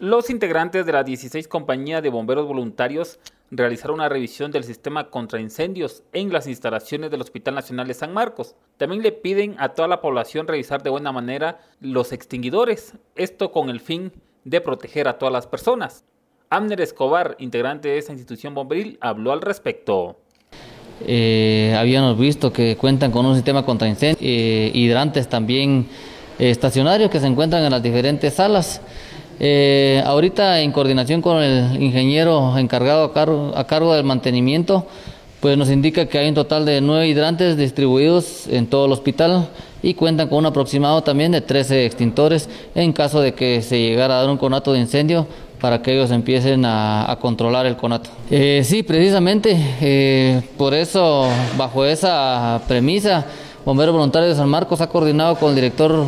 Los integrantes de la 16 compañía de bomberos voluntarios realizaron una revisión del sistema contra incendios en las instalaciones del Hospital Nacional de San Marcos. También le piden a toda la población revisar de buena manera los extinguidores, esto con el fin de proteger a todas las personas. Amner Escobar, integrante de esa institución bomberil, habló al respecto. Eh, habíamos visto que cuentan con un sistema contra incendios, eh, hidrantes también eh, estacionarios que se encuentran en las diferentes salas. Eh, ahorita en coordinación con el ingeniero encargado a cargo, del mantenimiento, pues nos indica que hay un total de nueve hidrantes distribuidos en todo el hospital y cuentan con un aproximado también de 13 extintores en caso de que se llegara a dar un conato de incendio para que ellos empiecen a, controlar el conato. Eh, sí, precisamente, eh, por eso, bajo esa premisa, Bombero Voluntario de San Marcos ha coordinado con el director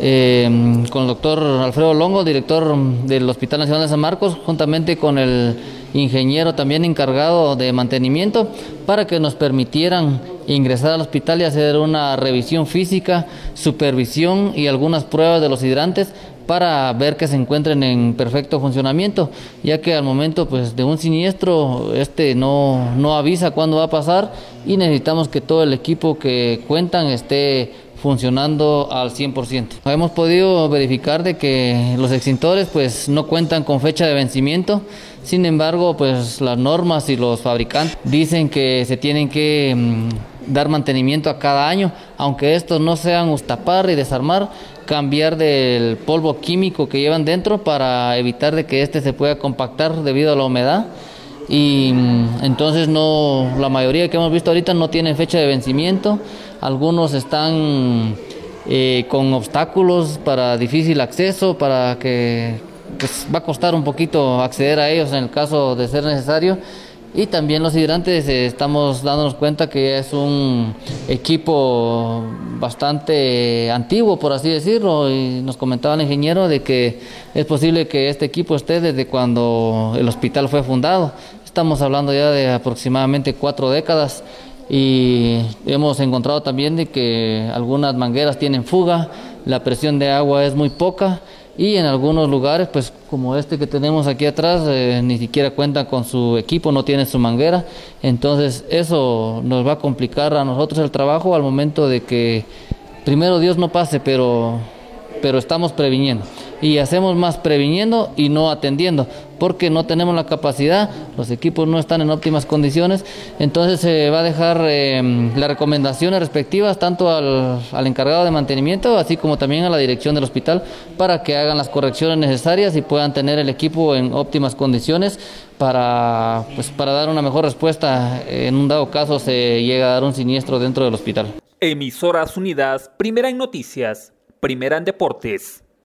eh, con el doctor Alfredo Longo, director del Hospital Nacional de San Marcos, juntamente con el ingeniero también encargado de mantenimiento, para que nos permitieran ingresar al hospital y hacer una revisión física, supervisión y algunas pruebas de los hidrantes para ver que se encuentren en perfecto funcionamiento, ya que al momento pues de un siniestro este no, no avisa cuándo va a pasar y necesitamos que todo el equipo que cuentan esté funcionando al 100%. Hemos podido verificar de que los extintores pues no cuentan con fecha de vencimiento, sin embargo pues las normas y los fabricantes dicen que se tienen que mm, dar mantenimiento a cada año, aunque estos no sean ustapar y desarmar, cambiar del polvo químico que llevan dentro para evitar de que este se pueda compactar debido a la humedad y mm, entonces no la mayoría que hemos visto ahorita no tienen fecha de vencimiento. Algunos están eh, con obstáculos para difícil acceso para que pues, va a costar un poquito acceder a ellos en el caso de ser necesario. Y también los hidrantes eh, estamos dándonos cuenta que es un equipo bastante antiguo, por así decirlo, y nos comentaba el ingeniero de que es posible que este equipo esté desde cuando el hospital fue fundado. Estamos hablando ya de aproximadamente cuatro décadas y hemos encontrado también de que algunas mangueras tienen fuga, la presión de agua es muy poca y en algunos lugares, pues como este que tenemos aquí atrás, eh, ni siquiera cuenta con su equipo, no tiene su manguera, entonces eso nos va a complicar a nosotros el trabajo al momento de que primero Dios no pase, pero, pero estamos previniendo y hacemos más previniendo y no atendiendo, porque no tenemos la capacidad, los equipos no están en óptimas condiciones, entonces se va a dejar em, las recomendaciones respectivas tanto al, al, encargado de mantenimiento, así como también a la dirección del hospital, para que hagan las correcciones necesarias y puedan tener el equipo en óptimas condiciones para, pues, para dar una mejor respuesta en un dado caso se llega a dar un siniestro dentro del hospital. Emisoras Unidas, primera en noticias, primera en deportes.